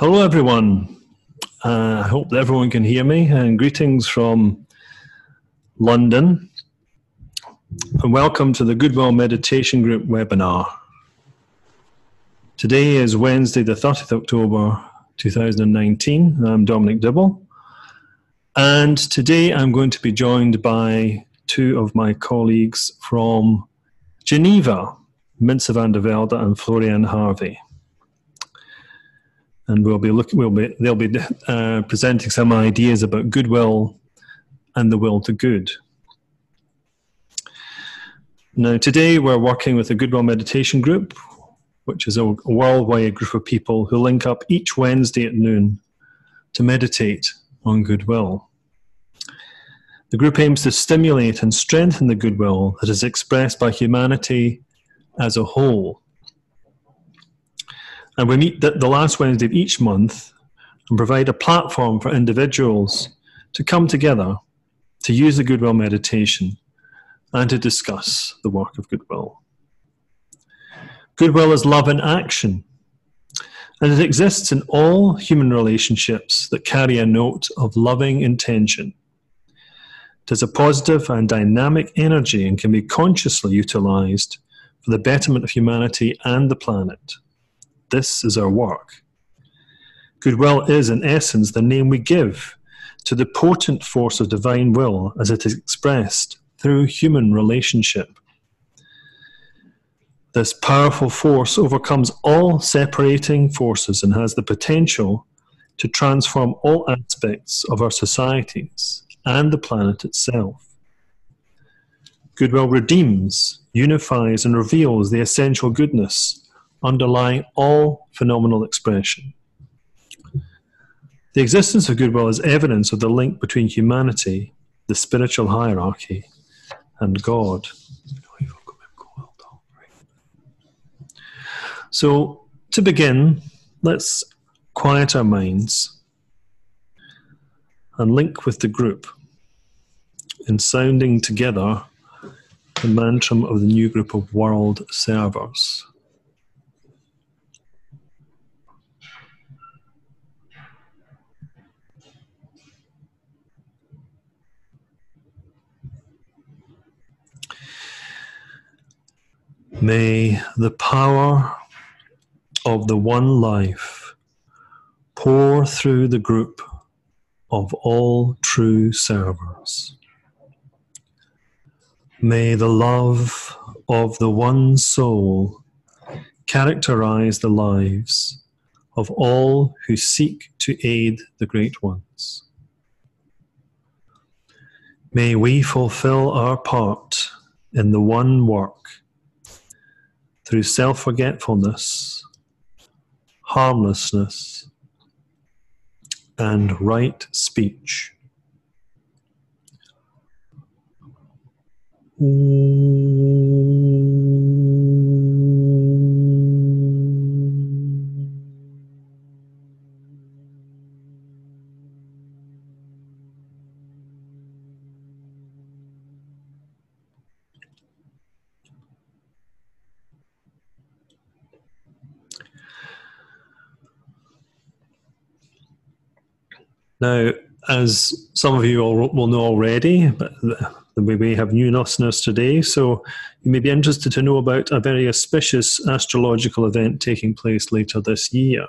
Hello, everyone. Uh, I hope that everyone can hear me, and greetings from London. And welcome to the Goodwill Meditation Group webinar. Today is Wednesday, the 30th October 2019. I'm Dominic Dibble. And today I'm going to be joined by two of my colleagues from Geneva, Mintze van der Velde and Florian Harvey. And we'll be looking, we'll be, they'll be uh, presenting some ideas about goodwill and the will to good. Now, today we're working with the Goodwill Meditation Group, which is a worldwide group of people who link up each Wednesday at noon to meditate on goodwill. The group aims to stimulate and strengthen the goodwill that is expressed by humanity as a whole. And we meet the, the last Wednesday of each month and provide a platform for individuals to come together to use the goodwill meditation and to discuss the work of goodwill. Goodwill is love in action, and it exists in all human relationships that carry a note of loving intention. It is a positive and dynamic energy and can be consciously utilized for the betterment of humanity and the planet. This is our work. Goodwill is, in essence, the name we give to the potent force of divine will as it is expressed through human relationship. This powerful force overcomes all separating forces and has the potential to transform all aspects of our societies and the planet itself. Goodwill redeems, unifies, and reveals the essential goodness underlying all phenomenal expression. The existence of goodwill is evidence of the link between humanity, the spiritual hierarchy, and God. So, to begin, let's quiet our minds and link with the group in sounding together the mantra of the new group of world servers. May the power of the one life pour through the group of all true servers. May the love of the one soul characterize the lives of all who seek to aid the great ones. May we fulfill our part in the one work through self forgetfulness, harmlessness, and right speech. Now, as some of you all will know already, but we may have new listeners today, so you may be interested to know about a very auspicious astrological event taking place later this year.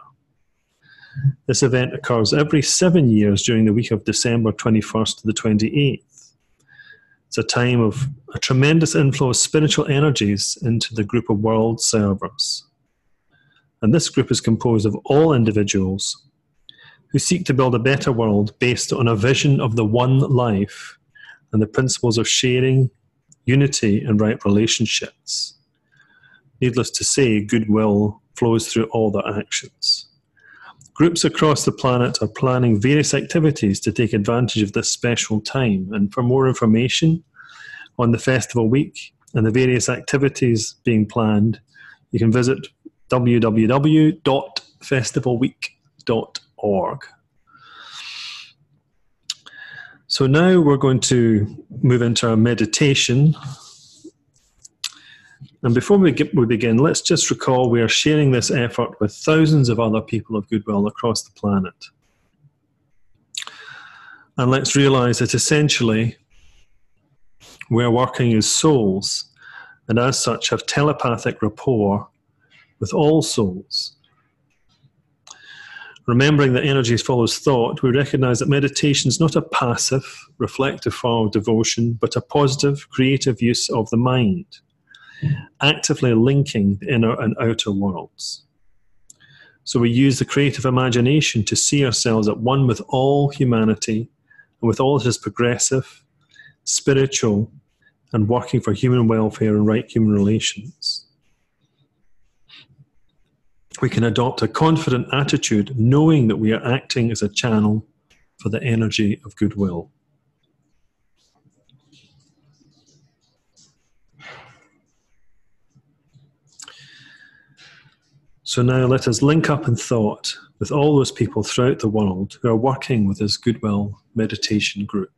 This event occurs every seven years during the week of December 21st to the 28th. It's a time of a tremendous inflow of spiritual energies into the group of world servers. And this group is composed of all individuals who seek to build a better world based on a vision of the one life and the principles of sharing, unity, and right relationships. Needless to say, goodwill flows through all their actions. Groups across the planet are planning various activities to take advantage of this special time. And for more information on the festival week and the various activities being planned, you can visit www.festivalweek.org. So now we're going to move into our meditation. And before we, get, we begin, let's just recall we are sharing this effort with thousands of other people of goodwill across the planet. And let's realize that essentially we're working as souls, and as such have telepathic rapport with all souls. Remembering that energy follows thought, we recognize that meditation is not a passive, reflective form of devotion, but a positive, creative use of the mind, actively linking the inner and outer worlds. So we use the creative imagination to see ourselves at one with all humanity and with all that is progressive, spiritual, and working for human welfare and right human relations. We can adopt a confident attitude knowing that we are acting as a channel for the energy of goodwill. So now let us link up in thought with all those people throughout the world who are working with this Goodwill meditation group.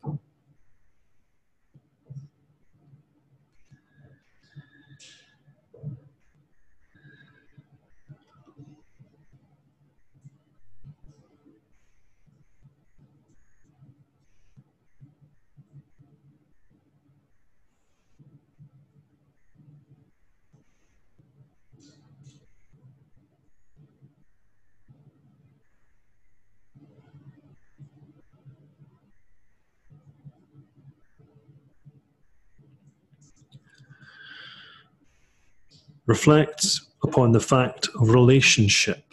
Reflects upon the fact of relationship.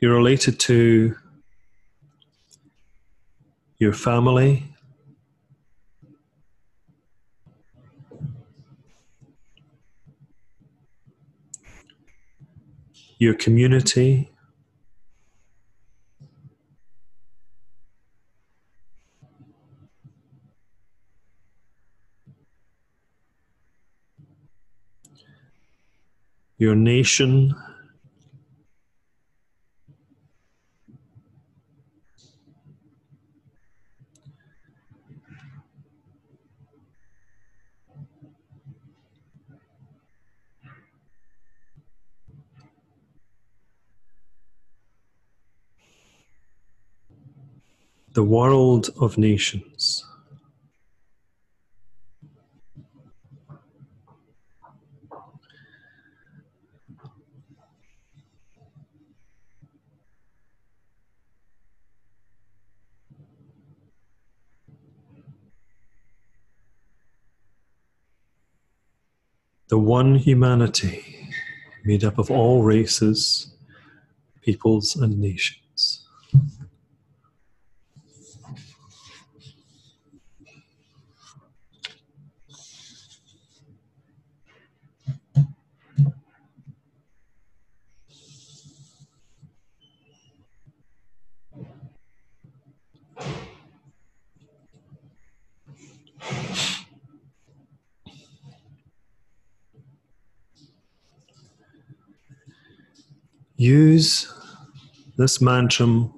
You're related to your family, your community, your nation, the world of nations. The one humanity made up of all races, peoples, and nations. use this mantra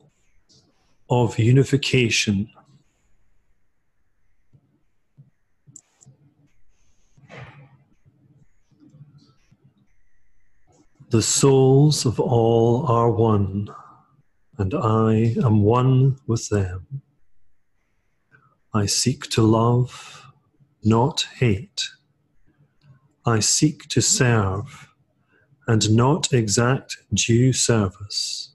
of unification The souls of all are one, and I am one with them. I seek to love, not hate. I seek to serve and not exact due service.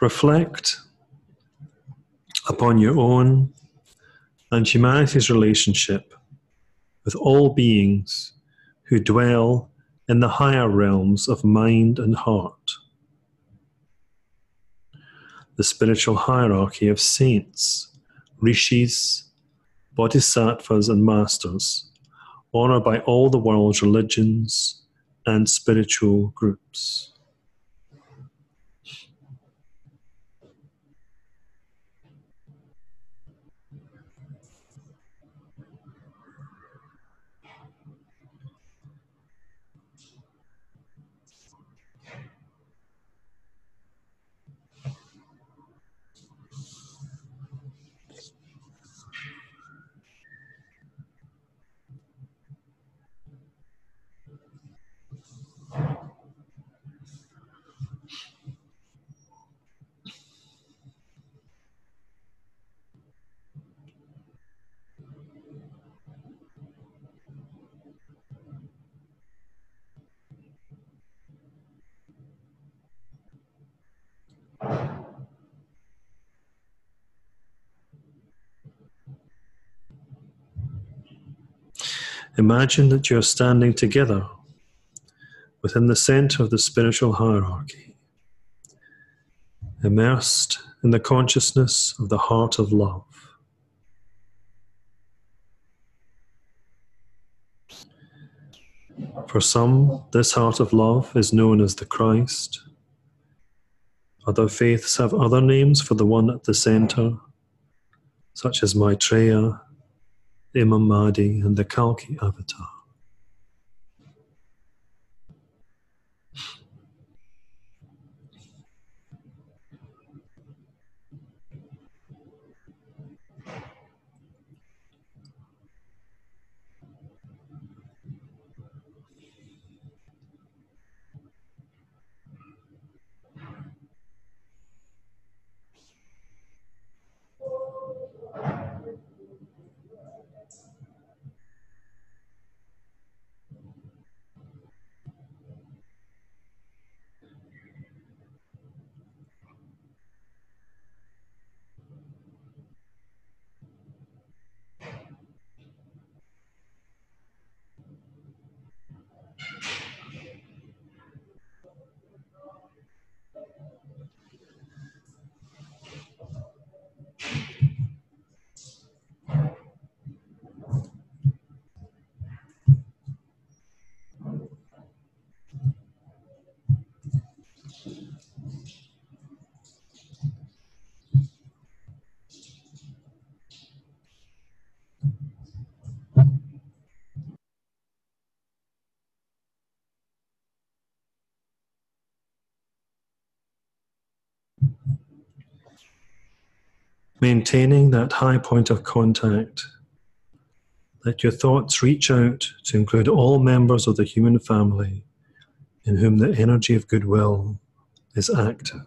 Reflect upon your own and humanity's relationship with all beings who dwell in the higher realms of mind and heart. The spiritual hierarchy of saints, rishis, bodhisattvas, and masters, honored by all the world's religions and spiritual groups. Imagine that you're standing together within the center of the spiritual hierarchy, immersed in the consciousness of the heart of love. For some, this heart of love is known as the Christ. Other faiths have other names for the one at the center, such as Maitreya, Imam Mahdi, and the Kalki avatar. Maintaining that high point of contact. Let your thoughts reach out to include all members of the human family in whom the energy of goodwill is active.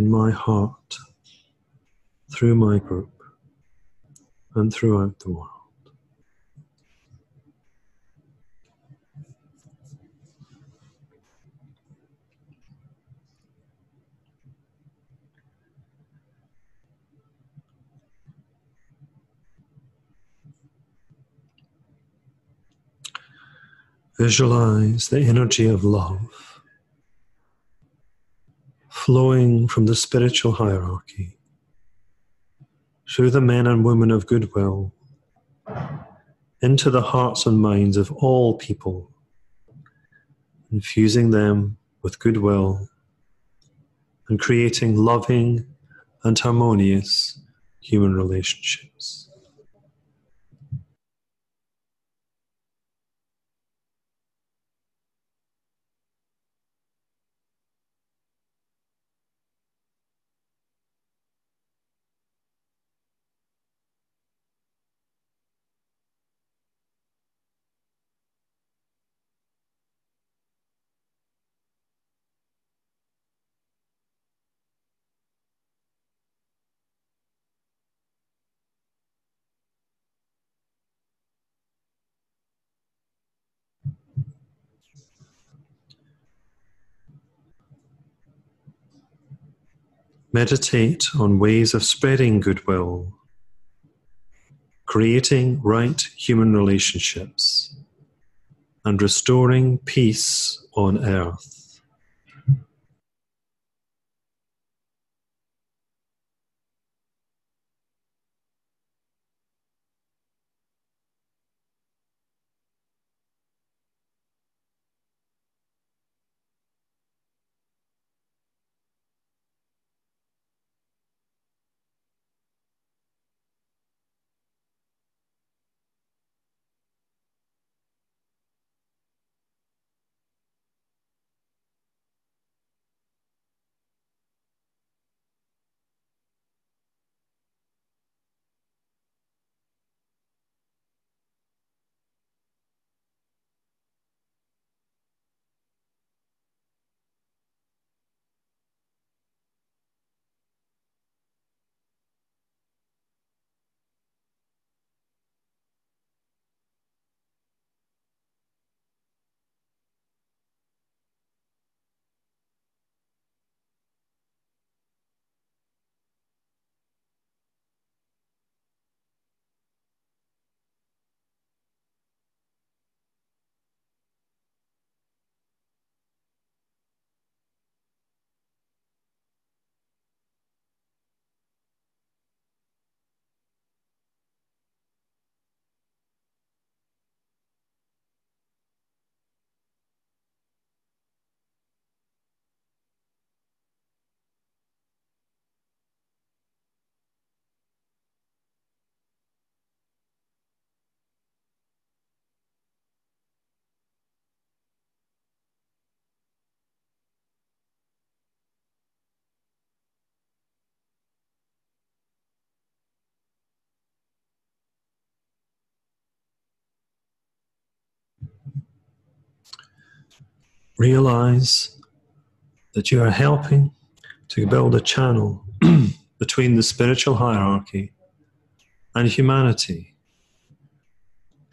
in my heart, through my group, and throughout the world. Visualize the energy of love flowing from the spiritual hierarchy through the men and women of goodwill into the hearts and minds of all people, infusing them with goodwill and creating loving and harmonious human relationships. Meditate on ways of spreading goodwill, creating right human relationships, and restoring peace on earth. Realize that you are helping to build a channel between the spiritual hierarchy and humanity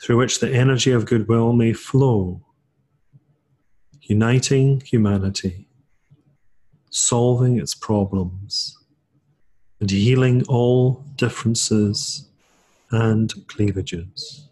through which the energy of goodwill may flow, uniting humanity, solving its problems, and healing all differences and cleavages.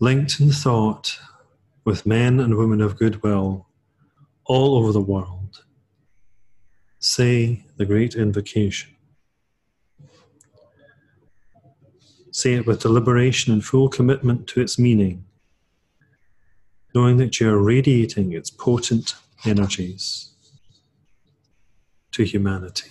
Linked in thought with men and women of goodwill all over the world. Say the great invocation. Say it with deliberation and full commitment to its meaning, knowing that you are radiating its potent energies to humanity.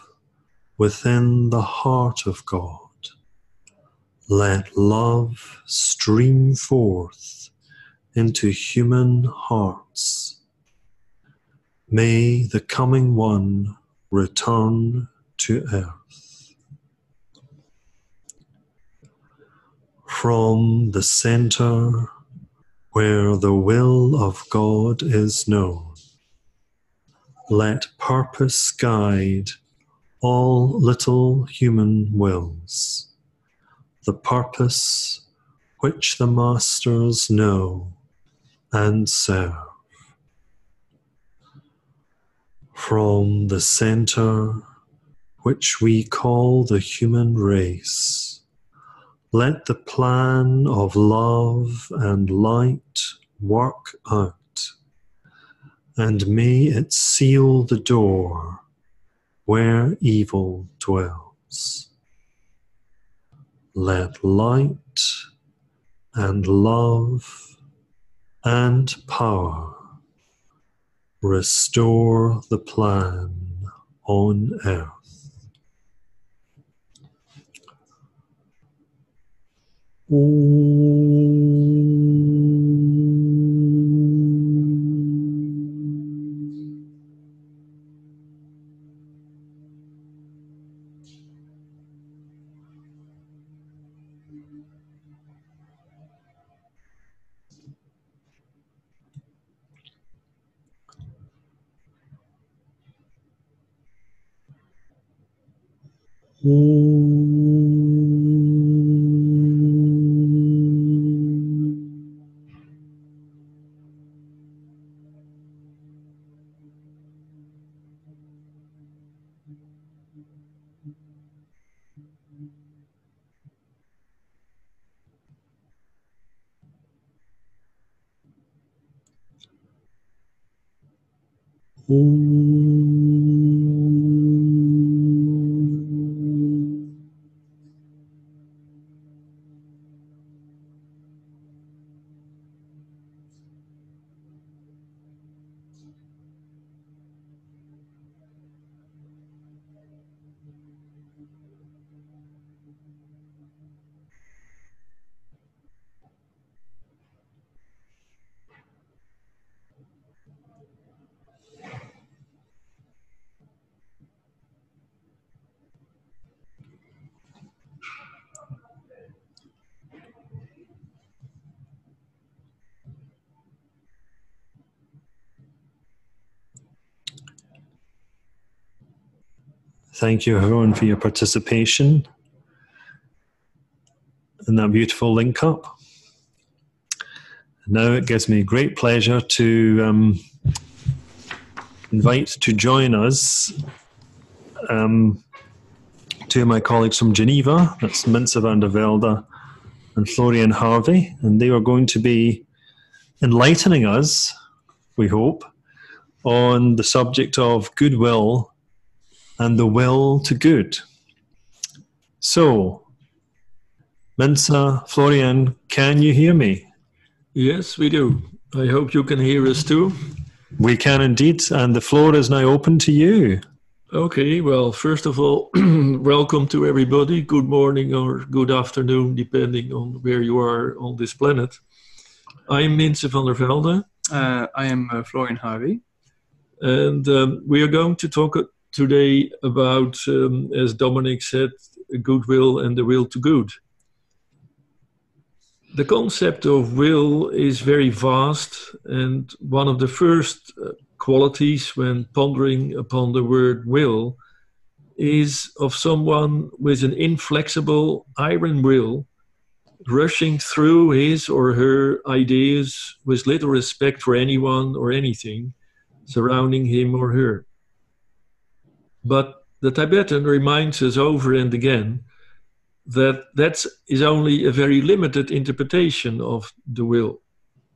within the heart of God. Let love stream forth into human hearts. May the coming one return to earth. From the center where the will of God is known, let purpose guide all little human wills, the purpose which the masters know and serve. From the center which we call the human race, let the plan of love and light work out, and may it seal the door where evil dwells. Let light and love and power restore the plan on earth. He Thank you, everyone, for your participation in that beautiful link up. Now it gives me great pleasure to um, invite to join us um, two of my colleagues from Geneva, that's Mintze van der Velde and Florian Harvey, and they are going to be enlightening us, we hope, on the subject of goodwill and the will to good. So, Mintze, Florian, can you hear me? Yes, we do. I hope you can hear us too. We can indeed, and the floor is now open to you. Okay, well, first of all, welcome to everybody. Good morning or good afternoon, depending on where you are on this planet. I'm Mintze van der Velde. Uh, I am uh, Florian Harvey. And um, we are going to talk today about, um, as Dominic said, goodwill and the will to good. The concept of will is very vast, and one of the first uh, qualities when pondering upon the word will is of someone with an inflexible iron will rushing through his or her ideas with little respect for anyone or anything surrounding him or her. But the Tibetan reminds us over and again that that is only a very limited interpretation of the will,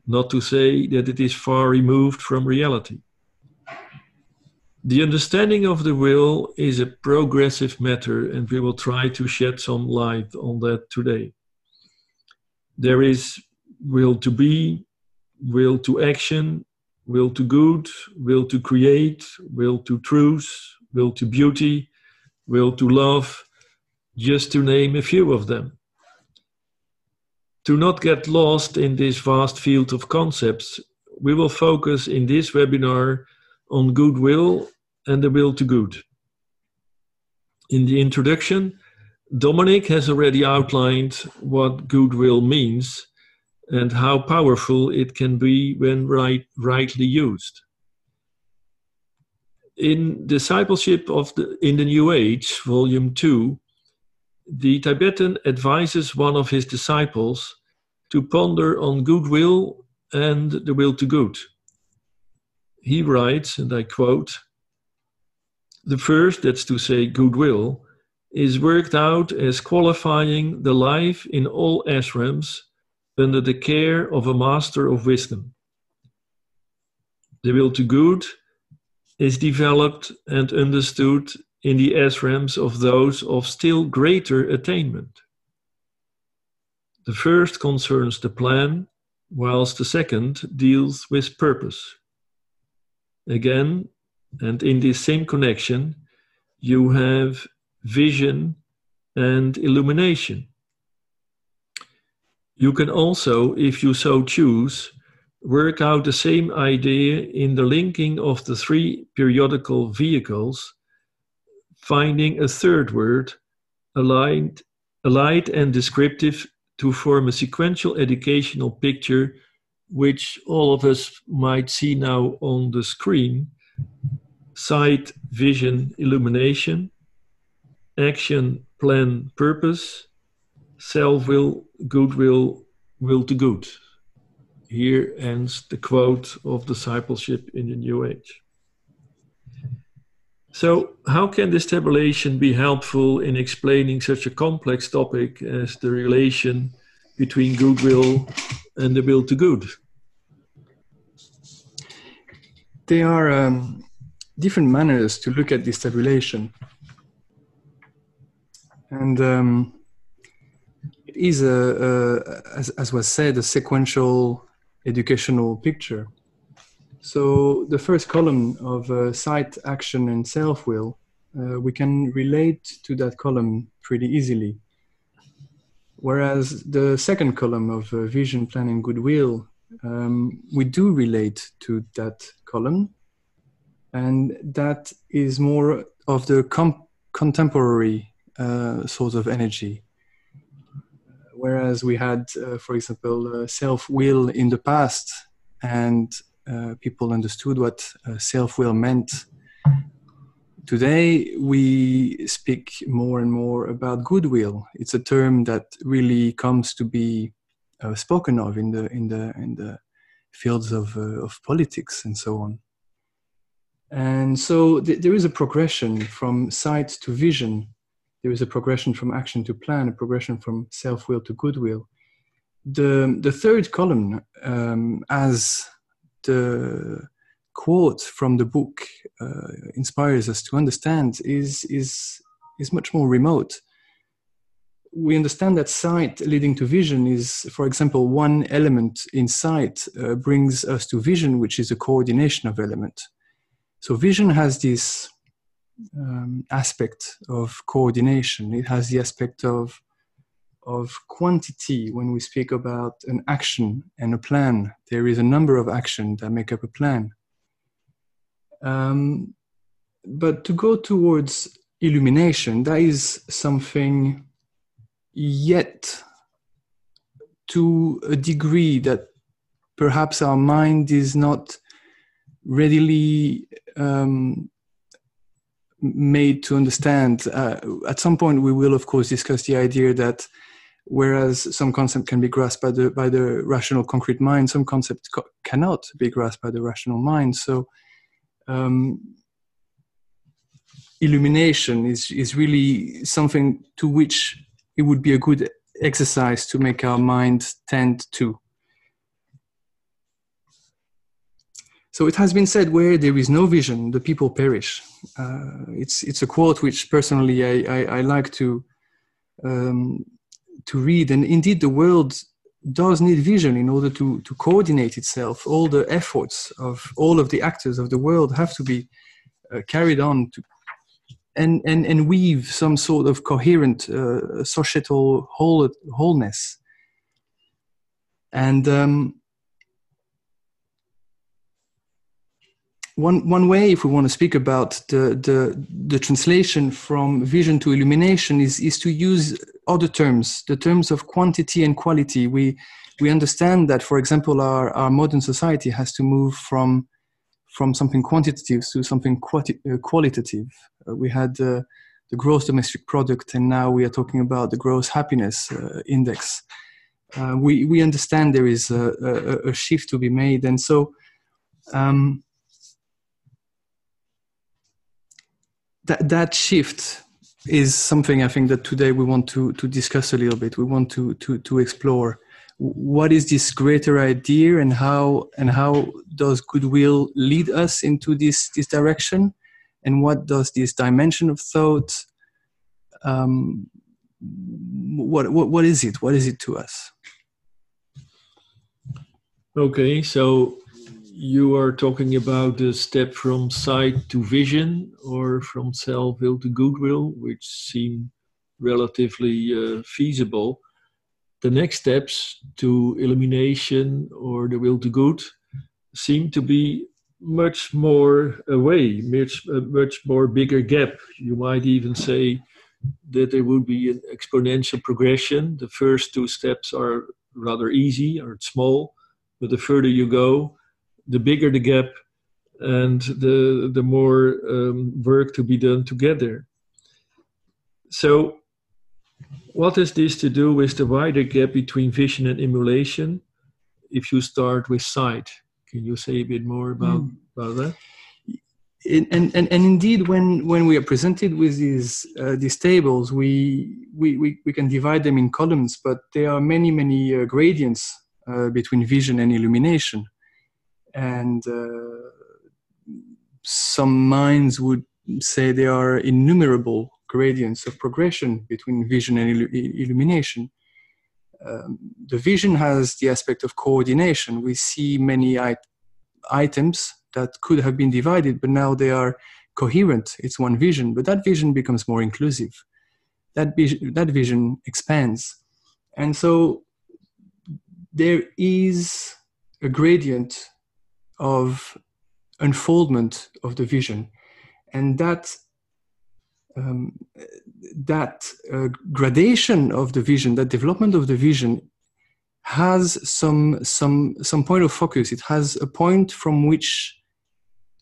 not to say that it is far removed from reality. The understanding of the will is a progressive matter, and we will try to shed some light on that today. There is will to be, will to action, will to good, will to create, will to truth, will to beauty, will to love, just to name a few of them. To not get lost in this vast field of concepts, we will focus in this webinar on goodwill and the will to good. In the introduction, Dominic has already outlined what goodwill means and how powerful it can be when right, rightly used. In Discipleship of the, in the New Age, Volume 2, the Tibetan advises one of his disciples to ponder on goodwill and the will to good. He writes, and I quote, the first, that's to say, goodwill, is worked out as qualifying the life in all ashrams under the care of a master of wisdom. The will to good is developed and understood in the ashrams of those of still greater attainment. The first concerns the plan, whilst the second deals with purpose. Again, and in this same connection, you have vision, and illumination. You can also, if you so choose, work out the same idea in the linking of the three periodical vehicles, finding a third word, aligned, aligned and descriptive to form a sequential educational picture, which all of us might see now on the screen. Sight, vision, illumination action, plan, purpose, self will, goodwill, will to good. Here ends the quote of discipleship in the New Age. So, how can this tabulation be helpful in explaining such a complex topic as the relation between goodwill and the will to good? There are um, different manners to look at this tabulation. And um, it is, a, a as, as, was said, a sequential educational picture. So the first column of uh, sight, action, and self-will, uh, we can relate to that column pretty easily. Whereas the second column of uh, vision, plan, and goodwill, um, we do relate to that column, and that is more of the contemporary uh, sort of energy. Whereas we had, uh, for example, uh, self will in the past, and uh, people understood what self will meant. Today, we speak more and more about goodwill. It's a term that really comes to be spoken of in the in the in the fields of of politics and so on. And so th- there is a progression from sight to vision there is a progression from action to plan, a progression from self will to goodwill. The, the third column, um, as the quote from the book uh, inspires us to understand, is, is, is much more remote. We understand that sight leading to vision is, for example, one element in sight uh, brings us to vision, which is a coordination of element. So vision has this um, aspect of coordination. It has the aspect of of quantity when we speak about an action and a plan. There is a number of actions that make up a plan. Um, but to go towards illumination, that is something yet to a degree that perhaps our mind is not readily um, made to understand. Uh, at some point, we will, of course, discuss the idea that whereas some concept can be grasped by the by the rational concrete mind, some concepts co- cannot be grasped by the rational mind. So, um, illumination is is really something to which it would be a good exercise to make our mind tend to. So it has been said, where there is no vision, the people perish. Uh, it's, it's a quote which personally I, I, I like to, um, to read. And indeed, the world does need vision in order to, to coordinate itself. All the efforts of all of the actors of the world have to be uh, carried on to, and, and, and weave some sort of coherent uh, societal whole, wholeness. And um, one one way if we want to speak about the the the translation from vision to illumination is is to use other terms the terms of quantity and quality. We we understand that for example our our modern society has to move from from something quantitative to something uh, qualitative. Uh, we had uh, the gross domestic product and now we are talking about the gross happiness uh, index. Uh, we we understand there is a, a, a, shift to be made and so um, that that shift is something I think that today we want to to discuss a little bit. We want to to to explore what is this greater idea and how and how does goodwill lead us into this this direction, and what does this dimension of thought um, what, what what is it? What is it to us? Okay, so you are talking about the step from sight to vision or from self will to goodwill, which seem relatively uh, feasible. The next steps to illumination or the will to good seem to be much more away, much, uh, much more bigger gap. You might even say that there would be an exponential progression. The first two steps are rather easy or small, but the further you go, the bigger the gap and the the more um, work to be done together. So what has this to do with the wider gap between vision and illumination? If you start with sight can you say a bit more about mm. about that? And, and, and indeed when when we are presented with these uh, these tables we, we we we can divide them in columns but there are many many uh, gradients uh, between vision and illumination and uh, some minds would say there are innumerable gradients of progression between vision and illumination. Um, the vision has the aspect of coordination. We see many it- items that could have been divided, but now they are coherent. It's one vision, but that vision becomes more inclusive. That that vision expands. And so there is a gradient of unfoldment of the vision. And that um, that uh, gradation of the vision that development of the vision has some some some point of focus. It has a point from which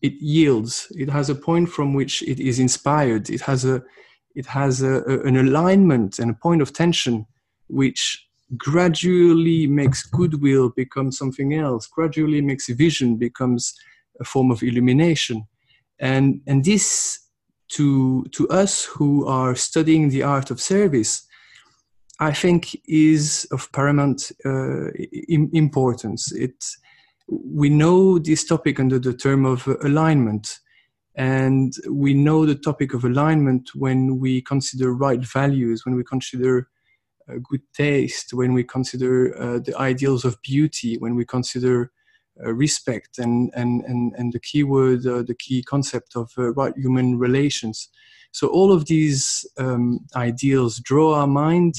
it yields. It has a point from which it is inspired. It has a it has a, a, an alignment and a point of tension which gradually makes goodwill become something else. Gradually makes vision becomes a form of illumination. And and this to to us who are studying the art of service i think is of paramount uh, importance. It we know this topic under the term of alignment. And we know the topic of alignment when we consider right values when we consider good taste, when we consider uh, the ideals of beauty, when we consider uh, respect and, and, and, and the key word, uh, the key concept of right human relations. So all of these um, ideals draw our mind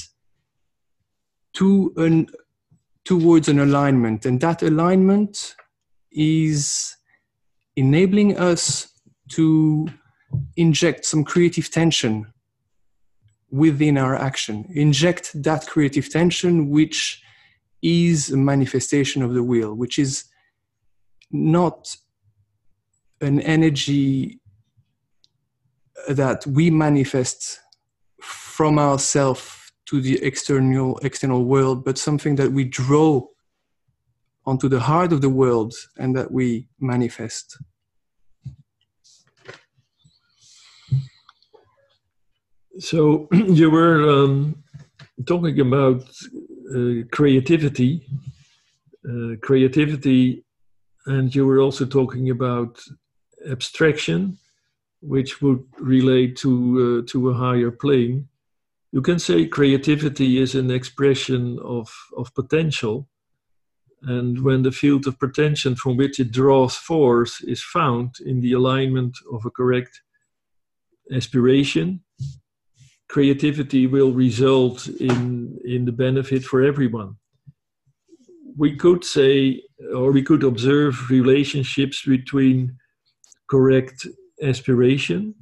to an towards an alignment and that alignment is enabling us to inject some creative tension within our action inject that creative tension which is a manifestation of the will which is not an energy that we manifest from ourselves to the external external world, but something that we draw onto the heart of the world and that we manifest. So you were um, talking about uh, creativity, uh, creativity, and you were also talking about abstraction, which would relate to uh, to a higher plane you can say creativity is an expression of, of potential. And when the field of potential from which it draws force is found in the alignment of a correct aspiration, creativity will result in, in the benefit for everyone. We could say, or we could observe relationships between correct aspiration,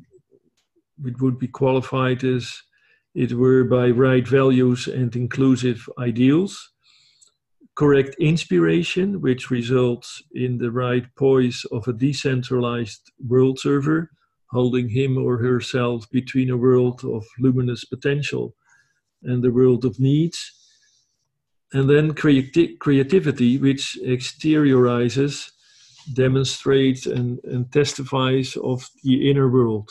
which would be qualified as it were by right values and inclusive ideals, correct inspiration, which results in the right poise of a decentralized world server, holding him or herself between a world of luminous potential and the world of needs. And then creati- creativity, which exteriorizes, demonstrates, and, and testifies of the inner world.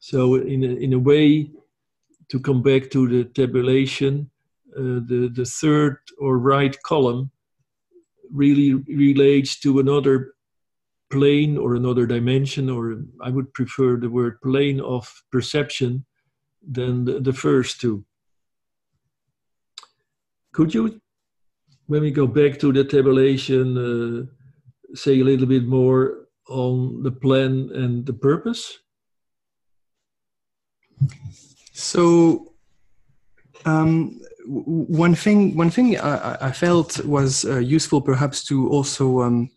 So, in a, in a way, to come back to the tabulation, uh, the, the third or right column really relates to another plane or another dimension, or I would prefer the word plane of perception than the, the first two. Could you, when we go back to the tabulation, uh, say a little bit more on the plan and the purpose? So um, one thing, one thing I, I felt was uh, useful, perhaps, to also um,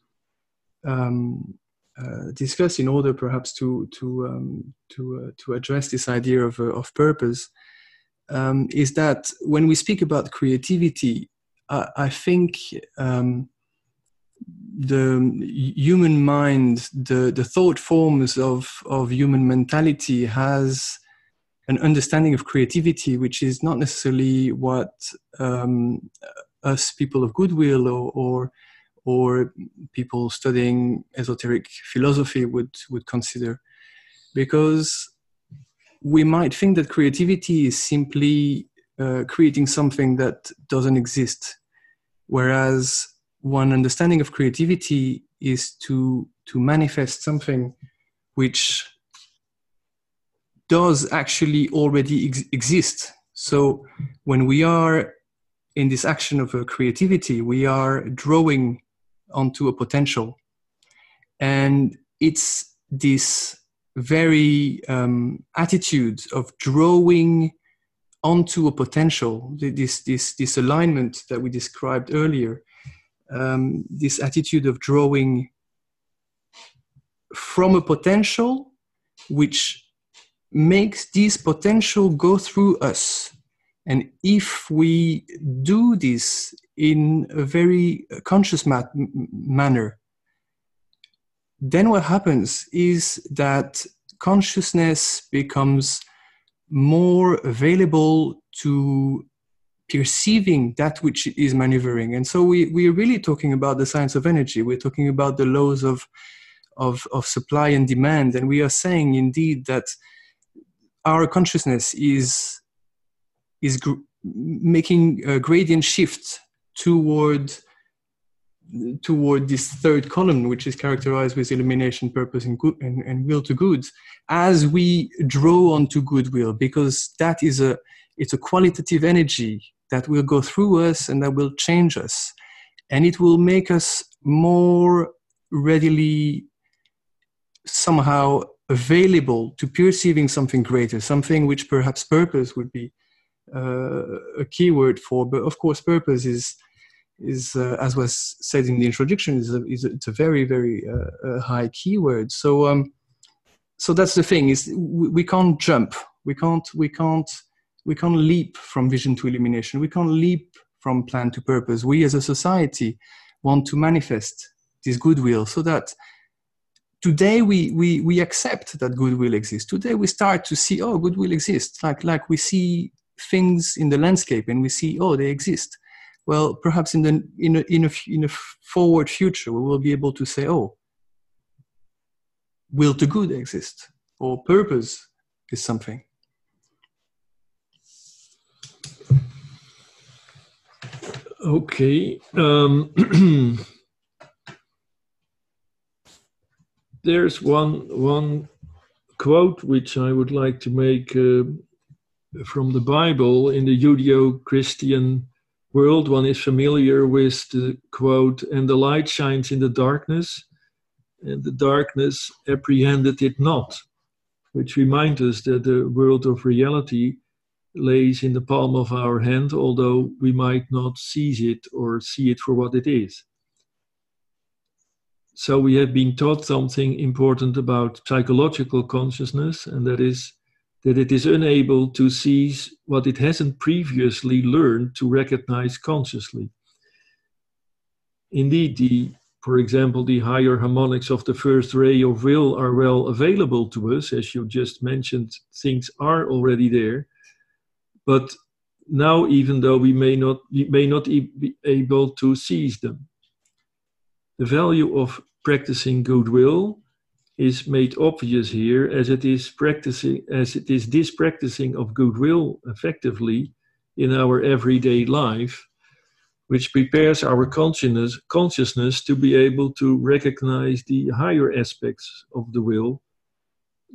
um, uh, discuss in order, perhaps, to to um, to uh, to address this idea of uh, of purpose, um, is that when we speak about creativity, I, I think um, the human mind, the the thought forms of of human mentality has an understanding of creativity, which is not necessarily what um, us people of goodwill or, or, or people studying esoteric philosophy would would consider, because we might think that creativity is simply uh, creating something that doesn't exist, whereas one understanding of creativity is to to manifest something which does actually already ex- exist. So when we are in this action of creativity, we are drawing onto a potential. And it's this very um, attitude of drawing onto a potential, this, this, this alignment that we described earlier, um, this attitude of drawing from a potential which makes this potential go through us. And if we do this in a very conscious mat- manner, then what happens is that consciousness becomes more available to perceiving that which is maneuvering. And so we, we're really talking about the science of energy. We're talking about the laws of, of, of supply and demand. And we are saying indeed that our consciousness is is gr- making a gradient shift toward toward this third column, which is characterized with illumination, purpose, and, good, and, and will to goods, as we draw onto goodwill, because that is a it's a qualitative energy that will go through us and that will change us, and it will make us more readily somehow available to perceiving something greater, something which perhaps purpose would be a keyword for. But of course, purpose is is uh, as was said in the introduction is a, is a, it's a very very uh, high keyword. So um, so that's the thing is we, we can't jump. We can't we can't we can't leap from vision to illumination. We can't leap from plan to purpose. We as a society want to manifest this goodwill so that today we, we, we accept that goodwill exists. Today we start to see, oh, goodwill exists. Like, like we see things in the landscape and we see, oh, they exist. Well, perhaps in, the, in, a, in, a, in a forward future, we will be able to say, oh, will to good exist or purpose is something. Okay. Um, there's one one quote which I would like to make uh, from the Bible in the Judeo-Christian world. One is familiar with the quote, "And the light shines in the darkness, and the darkness apprehended it not," which reminds us that the world of reality lays in the palm of our hand, although we might not seize it or see it for what it is. So, we have been taught something important about psychological consciousness, and that is that it is unable to seize what it hasn't previously learned to recognize consciously. Indeed, the, for example, the higher harmonics of the first ray of will are well available to us, as you just mentioned, things are already there but now, even though we may not, we may not be able to seize them, the value of practicing goodwill is made obvious here as it is practicing as it is this practicing of goodwill effectively in our everyday life which prepares our consciousness consciousness to be able to recognize the higher aspects of the will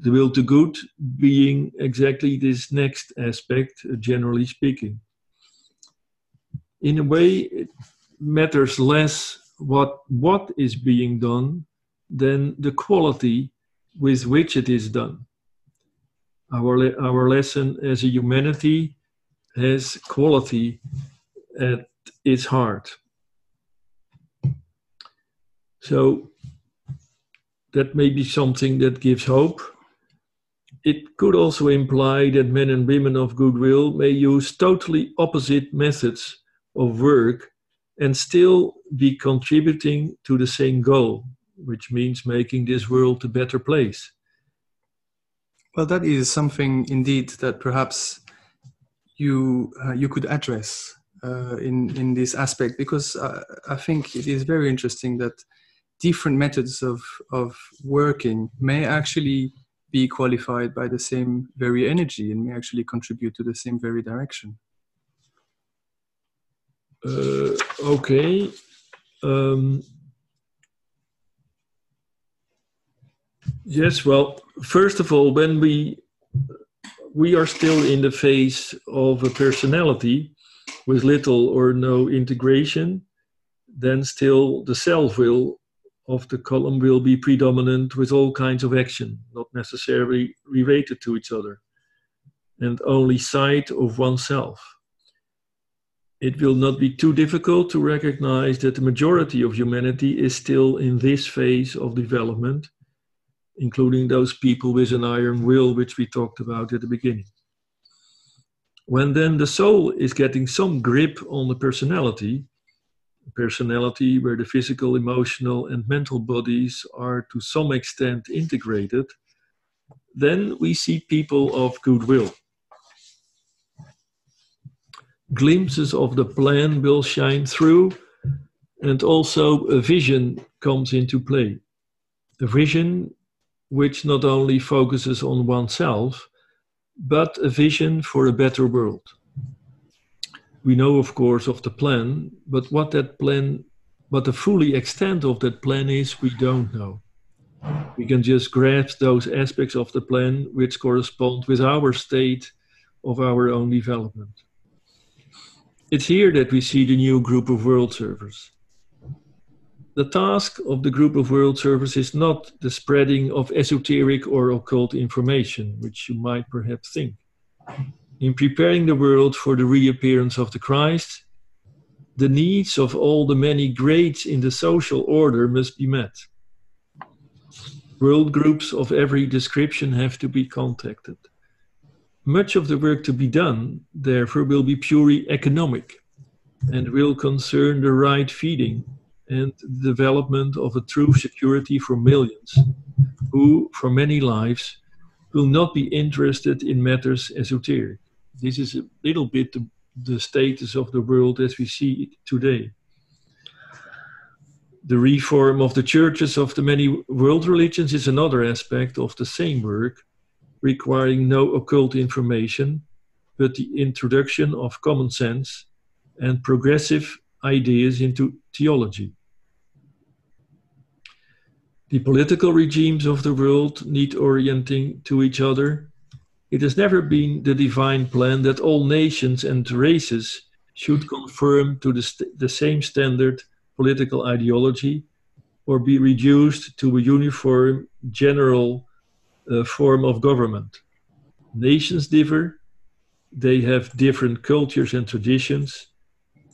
the will to good being exactly this next aspect, uh, generally speaking. In a way, it matters less what, what is being done than the quality with which it is done. Our, our lesson as a humanity has quality at its heart. So that may be something that gives hope it could also imply that men and women of goodwill may use totally opposite methods of work and still be contributing to the same goal, which means making this world a better place. Well, that is something indeed that perhaps you uh, you could address uh, in in this aspect because uh, I think it is very interesting that different methods of of working may actually be qualified by the same very energy and may actually contribute to the same very direction. Uh, okay. Um, yes, well, first of all, when we we are still in the phase of a personality with little or no integration, then still the self will of the column will be predominant with all kinds of action, not necessarily related to each other, and only sight of oneself. It will not be too difficult to recognize that the majority of humanity is still in this phase of development, including those people with an iron will, which we talked about at the beginning. When then the soul is getting some grip on the personality, personality where the physical, emotional, and mental bodies are to some extent integrated, then we see people of goodwill. Glimpses of the plan will shine through, and also a vision comes into play. A vision which not only focuses on oneself, but a vision for a better world we know, of course, of the plan, but what that plan, what the fully extent of that plan is, we don't know. We can just grasp those aspects of the plan which correspond with our state of our own development. It's here that we see the new group of world servers. The task of the group of world servers is not the spreading of esoteric or occult information, which you might perhaps think In preparing the world for the reappearance of the Christ, the needs of all the many grades in the social order must be met. World groups of every description have to be contacted. Much of the work to be done, therefore, will be purely economic and will concern the right feeding and the development of a true security for millions who, for many lives, will not be interested in matters esoteric. This is a little bit the, the status of the world as we see it today. The reform of the churches of the many world religions is another aspect of the same work, requiring no occult information, but the introduction of common sense and progressive ideas into theology. The political regimes of the world need orienting to each other. It has never been the divine plan that all nations and races should conform to the, st- the same standard political ideology or be reduced to a uniform general uh, form of government. Nations differ, they have different cultures and traditions,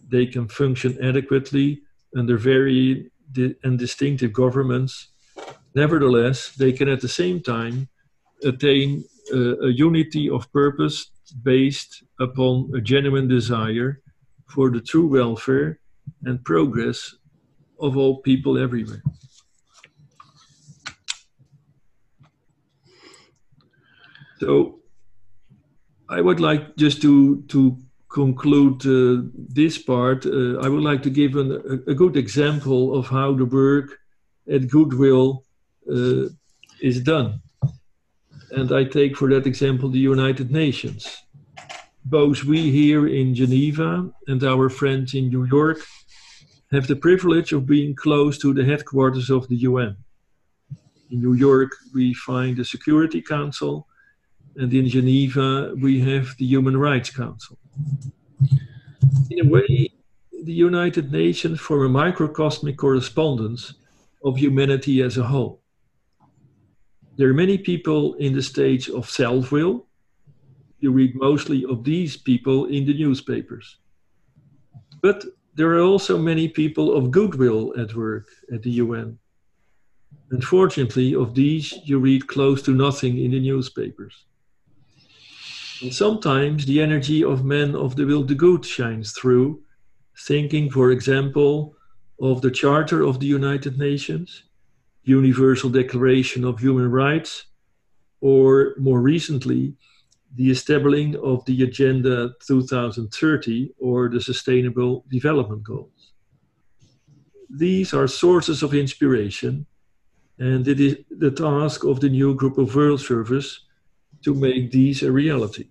they can function adequately under very di- and distinctive governments. Nevertheless, they can at the same time attain uh, a unity of purpose based upon a genuine desire for the true welfare and progress of all people everywhere. So, I would like just to to conclude uh, this part, uh, I would like to give an, a, a, good example of how the work at Goodwill uh, is done. And I take for that example the United Nations. Both we here in Geneva and our friends in New York have the privilege of being close to the headquarters of the UN. In New York, we find the Security Council, and in Geneva, we have the Human Rights Council. In a way, the United Nations form a microcosmic correspondence of humanity as a whole. There are many people in the stage of self will. You read mostly of these people in the newspapers. But there are also many people of goodwill at work at the UN. Unfortunately, of these, you read close to nothing in the newspapers. And sometimes the energy of men of the will to good shines through, thinking, for example, of the Charter of the United Nations, Universal Declaration of Human Rights, or more recently, the establishing of the Agenda 2030 or the Sustainable Development Goals. These are sources of inspiration, and it is the task of the new group of World Servers to make these a reality.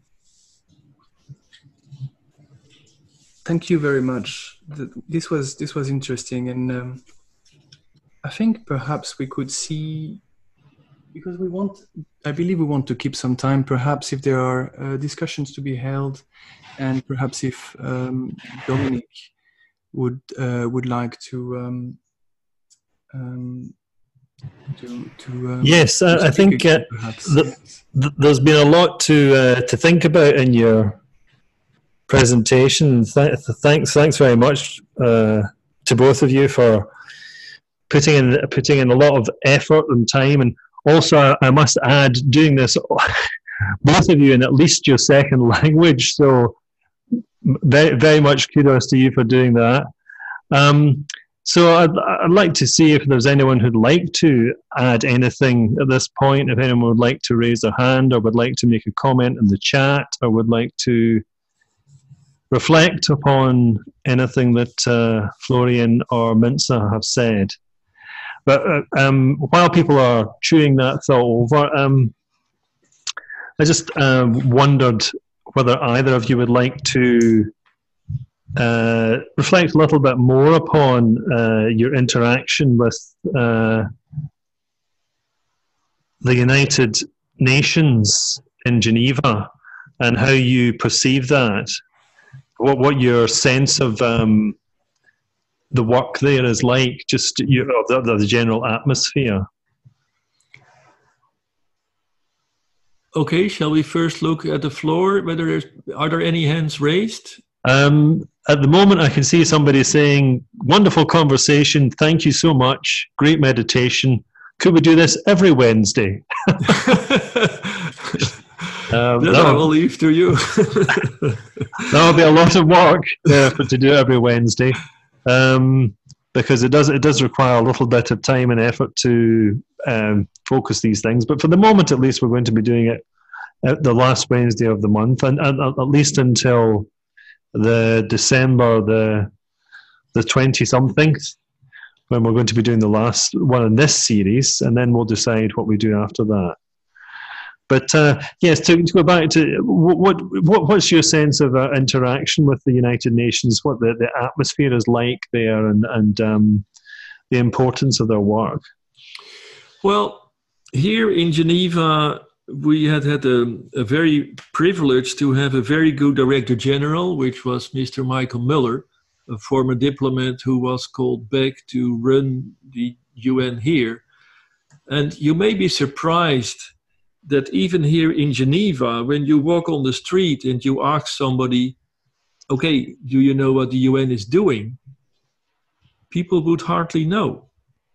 Thank you very much. This was this was interesting, and um, I think perhaps we could see because we want. I believe we want to keep some time. Perhaps if there are uh, discussions to be held, and perhaps if um, Dominic would uh, would like to um, um, to, to um, yes, to I, I think uh, the, the, there's been a lot to uh, to think about in your presentation. Th- thanks, thanks very much uh, to both of you for putting in putting in a lot of effort and time, and also I must add, doing this both of you in at least your second language. So very very much kudos to you for doing that. Um, so I'd, I'd like to see if there's anyone who'd like to add anything at this point. If anyone would like to raise their hand or would like to make a comment in the chat or would like to reflect upon anything that uh, Florian or Minza have said. But uh, um, while people are chewing that thought over, um, I just uh, wondered whether either of you would like to uh, reflect a little bit more upon uh, your interaction with uh, the United Nations in Geneva and how you perceive that. What what your sense of um, the work there is like, just you know, the, the general atmosphere. Okay, shall we first look at the floor? Whether there's are there any hands raised? Um, at the moment, I can see somebody saying, "Wonderful conversation. Thank you so much. Great meditation. Could we do this every Wednesday?" um, that I will leave to you. that will be a lot of work uh, to do every Wednesday, um, because it does it does require a little bit of time and effort to um, focus these things. But for the moment, at least, we're going to be doing it at the last Wednesday of the month, and, and at least until the December the the twenty something, when we're going to be doing the last one in this series, and then we'll decide what we do after that. But uh, yes, to, to, go back to what, what what's your sense of uh, interaction with the United Nations? What the, the atmosphere is like there, and and um, the importance of their work. Well, here in Geneva, we had had a, a, very privilege to have a very good director general, which was Mr. Michael Møller, a former diplomat who was called back to run the UN here. And you may be surprised that even here in Geneva, when you walk on the street and you ask somebody, okay, do you know what the UN is doing? People would hardly know.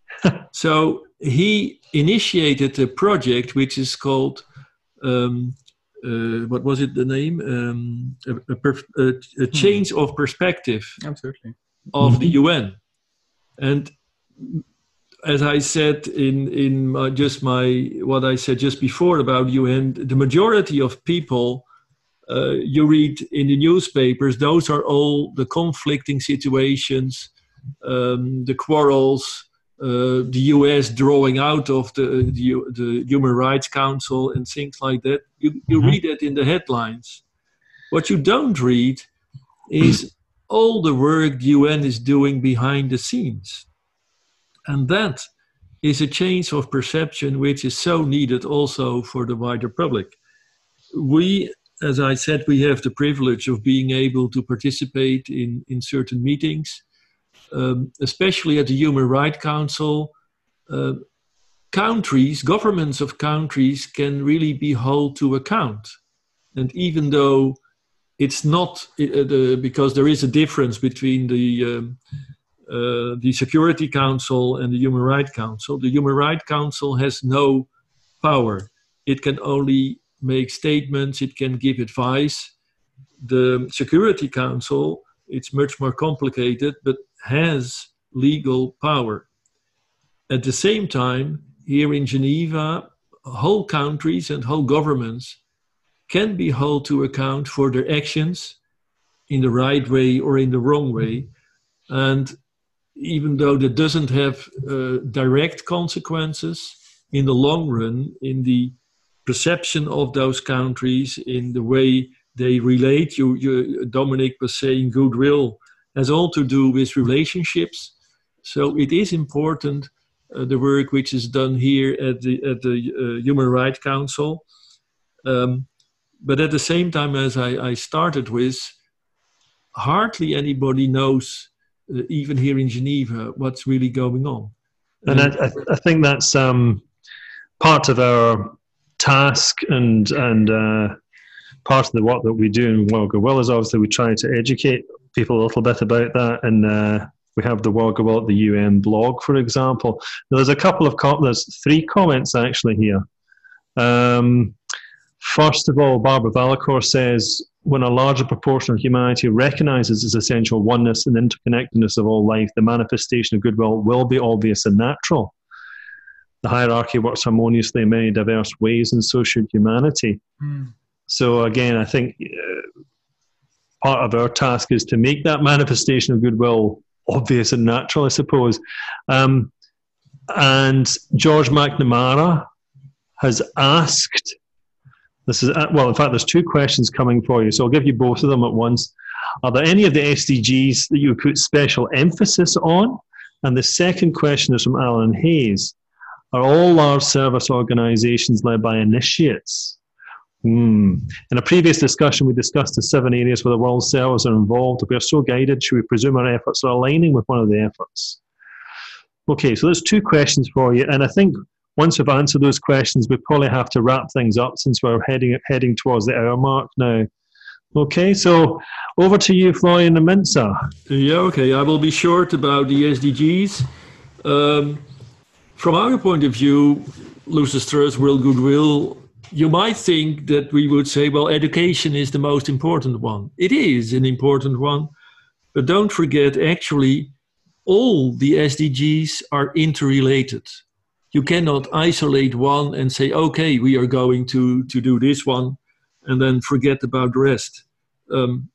so he initiated a project which is called um, uh, what was it the name um, a, a, perf- a, a, hmm. change of perspective absolutely of the UN and as I said in in my, just my what I said just before about UN the majority of people uh, you read in the newspapers those are all the conflicting situations um, the quarrels uh, the US drawing out of the, the, the, Human Rights Council and things like that. You, you mm-hmm. read that in the headlines. What you don't read is all the work the UN is doing behind the scenes. And that is a change of perception which is so needed also for the wider public. We, as I said, we have the privilege of being able to participate in, in certain meetings um, especially at the Human Rights Council, uh, countries, governments of countries can really be held to account. And even though it's not uh, the, because there is a difference between the um, uh, the Security Council and the Human Rights Council. The Human Rights Council has no power. It can only make statements. It can give advice. The Security Council it's much more complicated, but has legal power. At the same time, here in Geneva, whole countries and whole governments can be held to account for their actions in the right way or in the wrong way. And even though that doesn't have uh, direct consequences, in the long run, in the perception of those countries, in the way they relate. You, you, Dominic was saying goodwill has all to do with relationships. So it is important uh, the work which is done here at the at the uh, Human Rights Council. Um, but at the same time, as I, I started with, hardly anybody knows, even here in Geneva, what's really going on. And, and I, I, think that's um, part of our task and and uh, part of the work that we do in World Goodwill is obviously we try to educate people a little bit about that and uh, we have the World Goodwill at the UN blog, for example. Now, there's a couple of com- there's three comments actually here. Um, first of all, Barbara Valacour says, when a larger proportion of humanity recognizes its essential oneness and interconnectedness of all life, the manifestation of goodwill will be obvious and natural. The hierarchy works harmoniously in many diverse ways, and so should humanity. Mm. So again, I think uh, part of our task is to make that manifestation of goodwill obvious and natural, I suppose. Um, and George McNamara has asked. This is uh, well. In fact, there's two questions coming for you, so I'll give you both of them at once. Are there any of the SDGs that you put special emphasis on? And the second question is from Alan Hayes. Are all large service organizations led by initiates? Hmm. In a previous discussion, we discussed the seven areas where the world cells are involved. If we are so guided, should we presume our efforts are aligning with one of the efforts? Okay, so there's two questions for you, and I think once we've answered those questions, we probably have to wrap things up since we're heading heading towards the hour mark now. Okay, so over to you, Florian and Minza. Yeah, okay. I will be short about the SDGs. Um, from our point of view, Lucis Trust, World Goodwill, you might think that we would say, well, education is the most important one. It is an important one, but don't forget, actually, all the SDGs are interrelated. You cannot isolate one and say, okay, we are going to, to do this one and then forget about the rest. Um,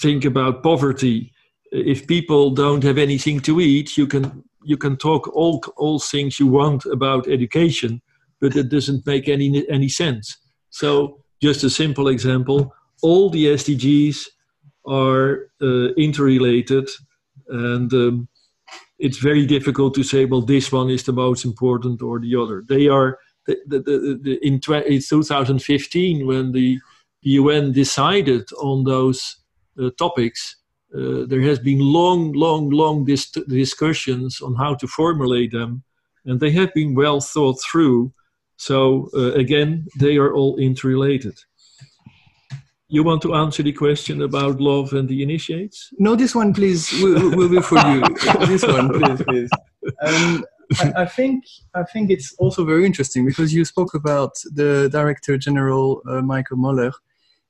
think about poverty. If people don't have anything to eat, you can you can talk all all things you want about education, but it doesn't make any any sense. So, just a simple example: all the SDGs are uh, interrelated, and um, it's very difficult to say, well, this one is the most important or the other. They are the, the, the, the in, in 2015 when the UN decided on those uh, topics. Uh, there has been long, long, long dis- discussions on how to formulate them, and they have been well thought through. So uh, again, they are all interrelated. You want to answer the question about love and the initiates? No, this one, please. Will, will be for you. this one, please, please. Um, I, I, think I think it's also very interesting because you spoke about the Director General uh, Michael Møller,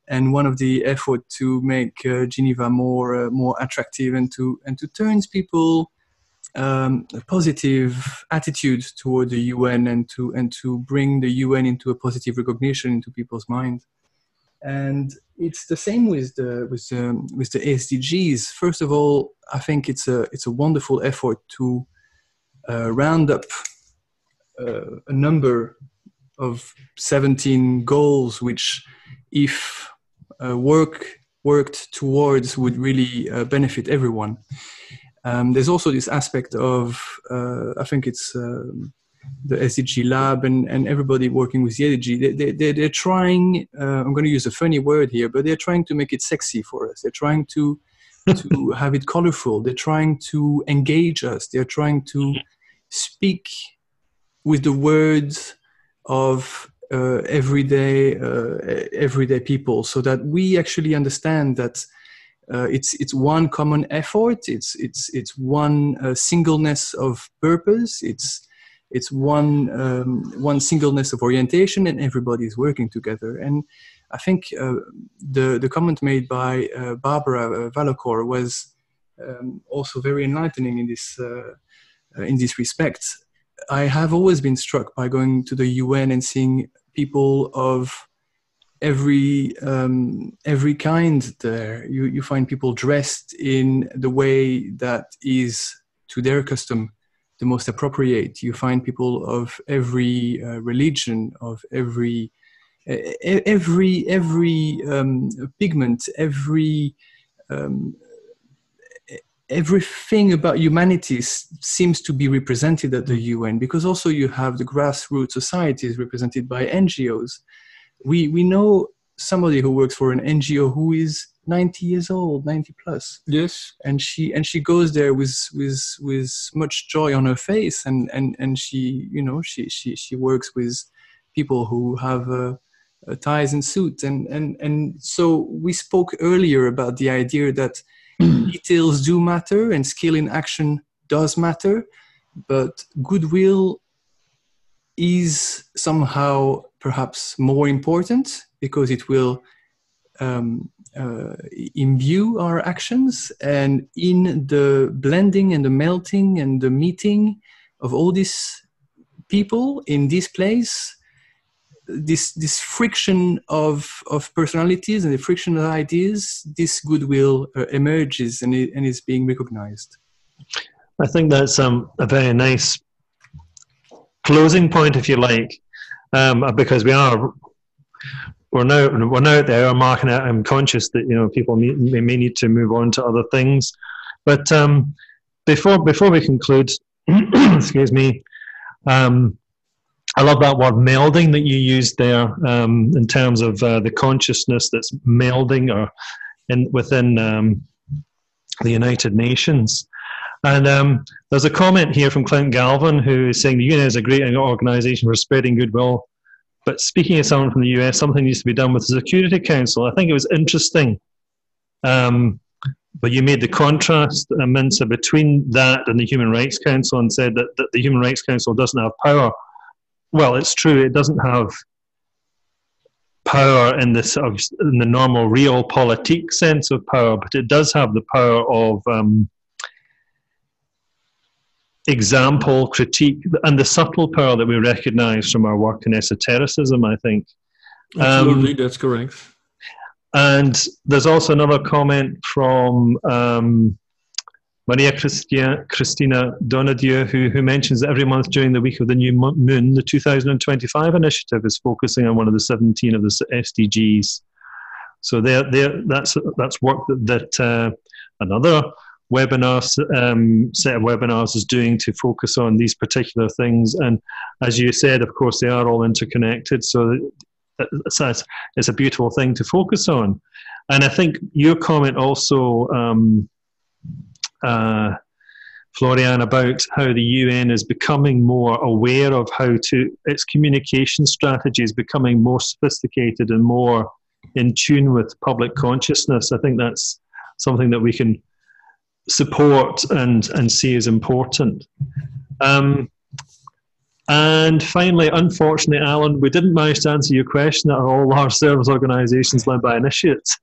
and one of the effort to make uh, Geneva more uh, more attractive and to and to turn people um, a positive attitude toward the UN and to and to bring the UN into a positive recognition into people's mind. And it's the same with the with the, um, with the SDGs. First of all, I think it's a it's a wonderful effort to uh, round up uh, a number of 17 goals, which, if uh, work worked towards, would really uh, benefit everyone. Um, there's also this aspect of, uh, I think it's um, the SDG lab and, and everybody working with the SDG, they, they, they're trying, uh, I'm going to use a funny word here, but they're trying to make it sexy for us. They're trying to, to have it colorful. They're trying to engage us. They're trying to speak with the words of uh, everyday uh, everyday people so that we actually understand that uh, it's it's one common effort it's it's it's one uh, singleness of purpose it's it's one um, one singleness of orientation and everybody is working together and I think uh, the the comment made by uh, Barbara uh, was um, also very enlightening in this uh, uh, in this respect. I have always been struck by going to the UN and seeing people of every um, every kind there. You you find people dressed in the way that is to their custom the most appropriate. You find people of every uh, religion, of every every every um, pigment, every um, everything about humanity seems to be represented at the UN because also you have the grassroots societies represented by NGOs. We we know somebody who works for an NGO who is 90 years old 90 plus. Yes. And she and she goes there with with with much joy on her face. And and and she you know she she she works with people who have uh, uh, ties and suits and and and so we spoke earlier about the idea that details do matter and skill in action does matter. But goodwill is somehow perhaps more important because it will um, uh, imbue our actions and in the blending and the melting and the meeting of all these people in this place this this friction of of personalities and the friction of ideas this goodwill uh, emerges and, it, and is being recognized. I think that's um, a very nice closing point if you like um, because we are we're now we're now at the hour mark, and I'm conscious that you know people may, may need to move on to other things. But um, before before we conclude, excuse me, um, I love that word melding that you used there um, in terms of uh, the consciousness that's melding or in within um, the United Nations. And um, there's a comment here from Clint Galvin who is saying the UN is a great organisation for spreading goodwill. But speaking as someone from the US, something needs to be done with the Security Council. I think it was interesting. Um, but you made the contrast, uh, Minsa, between that and the Human Rights Council and said that, that the Human Rights Council doesn't have power. Well, it's true, it doesn't have power in the in the normal realpolitik sense of power, but it does have the power of um, example, critique, and the subtle power that we recognise from our work in esotericism. I think. Absolutely, um, that's correct. And there's also another comment from um, Maria Christia, Christina Donadieu, who, who mentions that every month during the week of the new moon, the 2025 initiative is focusing on one of the 17 of the SDGs. So they're, they're, that's, that's work that, that uh, another webinar um, set of webinars is doing to focus on these particular things. And as you said, of course, they are all interconnected. So it's, it's a beautiful thing to focus on. And I think your comment also um, uh, Florian, about how the UN is becoming more aware of how to, its communication strategy is becoming more sophisticated and more in tune with public consciousness. I think that's something that we can support and, and see as important. Um, and finally, unfortunately, Alan, we didn't manage to answer your question that are all large service organizations led by initiates.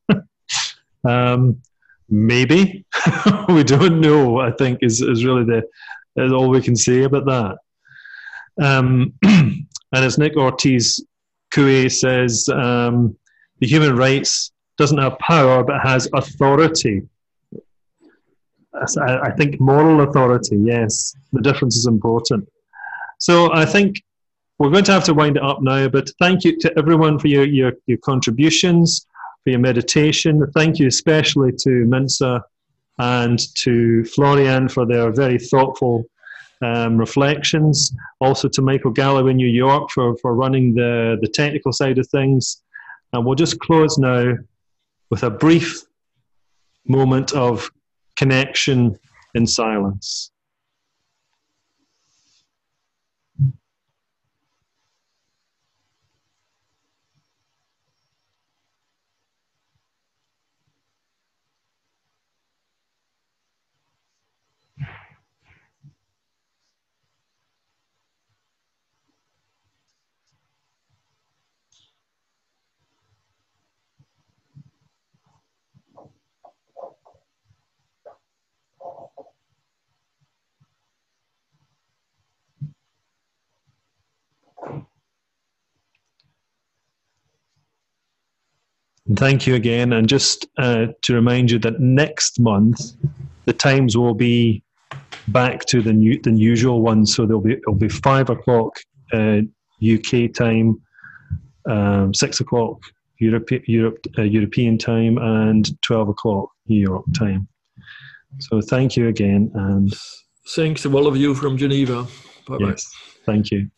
um, maybe we don't know i think is, is really the is all we can say about that um, and as nick ortiz Coué says um, the human rights doesn't have power but has authority I think moral authority yes the difference is important so i think we're going to have to wind it up now but thank you to everyone for your, your, your contributions for your meditation. Thank you especially to Minsa and to Florian for their very thoughtful um, reflections. Also to Michael Galloway in New York for, for running the, the technical side of things. And we'll just close now with a brief moment of connection in silence. Thank you again. And just uh, to remind you that next month, the times will be back to the, new, the usual ones. So there'll be, it'll be five o'clock uh, UK time, um, six o'clock Europe, Europe, uh, European time, and 12 o'clock New York time. So thank you again. And thanks to all of you from Geneva. Bye bye. Yes, thank you.